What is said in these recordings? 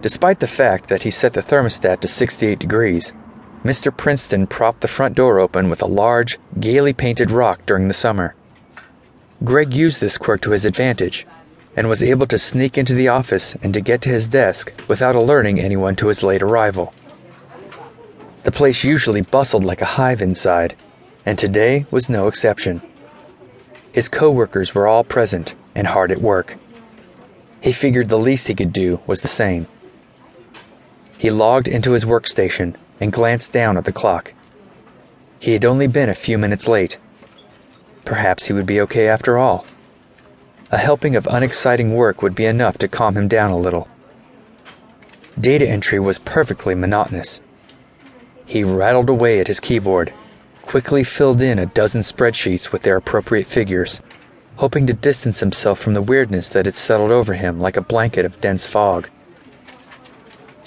Despite the fact that he set the thermostat to 68 degrees, Mr. Princeton propped the front door open with a large, gaily painted rock during the summer. Greg used this quirk to his advantage and was able to sneak into the office and to get to his desk without alerting anyone to his late arrival. The place usually bustled like a hive inside, and today was no exception. His coworkers were all present and hard at work. He figured the least he could do was the same. He logged into his workstation and glanced down at the clock. He had only been a few minutes late. Perhaps he would be okay after all. A helping of unexciting work would be enough to calm him down a little. Data entry was perfectly monotonous. He rattled away at his keyboard, quickly filled in a dozen spreadsheets with their appropriate figures, hoping to distance himself from the weirdness that had settled over him like a blanket of dense fog.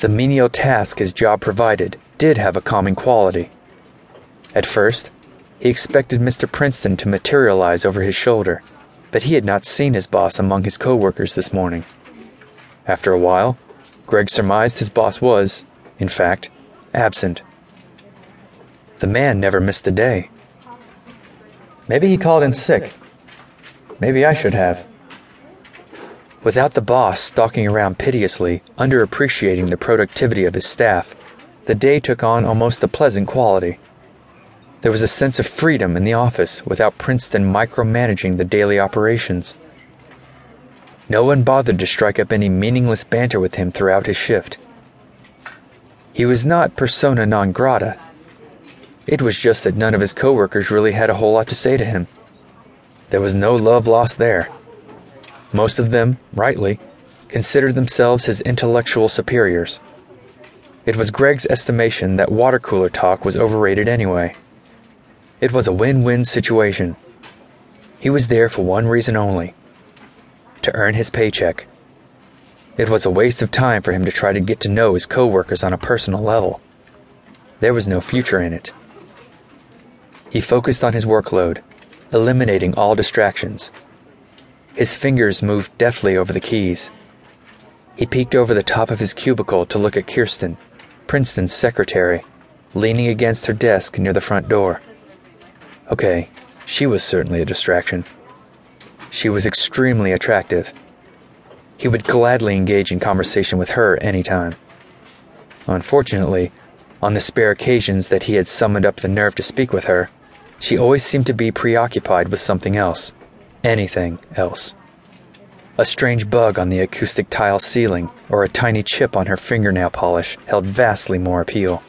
The menial task his job provided did have a calming quality. At first, he expected Mr. Princeton to materialize over his shoulder, but he had not seen his boss among his coworkers this morning. After a while, Greg surmised his boss was, in fact, absent. The man never missed a day. Maybe he called in sick. Maybe I should have. Without the boss stalking around piteously, underappreciating the productivity of his staff, the day took on almost a pleasant quality. There was a sense of freedom in the office without Princeton micromanaging the daily operations. No one bothered to strike up any meaningless banter with him throughout his shift. He was not persona non grata it was just that none of his coworkers really had a whole lot to say to him. There was no love lost there. Most of them, rightly, considered themselves his intellectual superiors. It was Greg's estimation that water cooler talk was overrated anyway. It was a win win situation. He was there for one reason only to earn his paycheck. It was a waste of time for him to try to get to know his coworkers on a personal level. There was no future in it. He focused on his workload, eliminating all distractions. His fingers moved deftly over the keys. He peeked over the top of his cubicle to look at Kirsten, Princeton's secretary, leaning against her desk near the front door. Okay, she was certainly a distraction. She was extremely attractive. He would gladly engage in conversation with her any time. Unfortunately, on the spare occasions that he had summoned up the nerve to speak with her, she always seemed to be preoccupied with something else. Anything else. A strange bug on the acoustic tile ceiling or a tiny chip on her fingernail polish held vastly more appeal.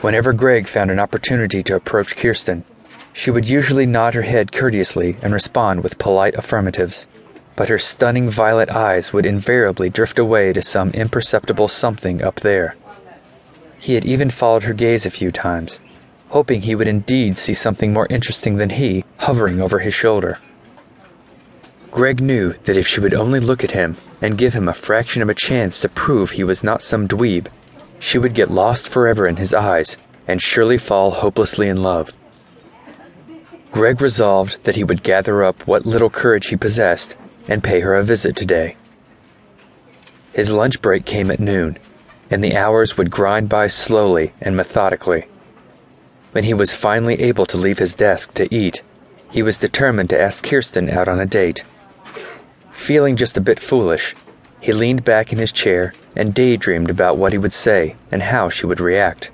Whenever Greg found an opportunity to approach Kirsten, she would usually nod her head courteously and respond with polite affirmatives, but her stunning violet eyes would invariably drift away to some imperceptible something up there. He had even followed her gaze a few times, hoping he would indeed see something more interesting than he hovering over his shoulder. Greg knew that if she would only look at him and give him a fraction of a chance to prove he was not some dweeb, she would get lost forever in his eyes and surely fall hopelessly in love. Greg resolved that he would gather up what little courage he possessed and pay her a visit today. His lunch break came at noon, and the hours would grind by slowly and methodically. When he was finally able to leave his desk to eat, he was determined to ask Kirsten out on a date. Feeling just a bit foolish, he leaned back in his chair and daydreamed about what he would say and how she would react.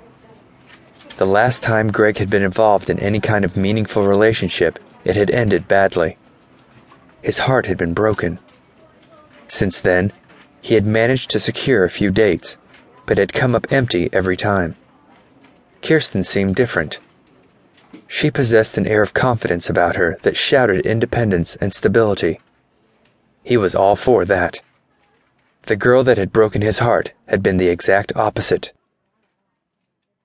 The last time Greg had been involved in any kind of meaningful relationship, it had ended badly. His heart had been broken. Since then, he had managed to secure a few dates, but had come up empty every time. Kirsten seemed different. She possessed an air of confidence about her that shouted independence and stability. He was all for that. The girl that had broken his heart had been the exact opposite.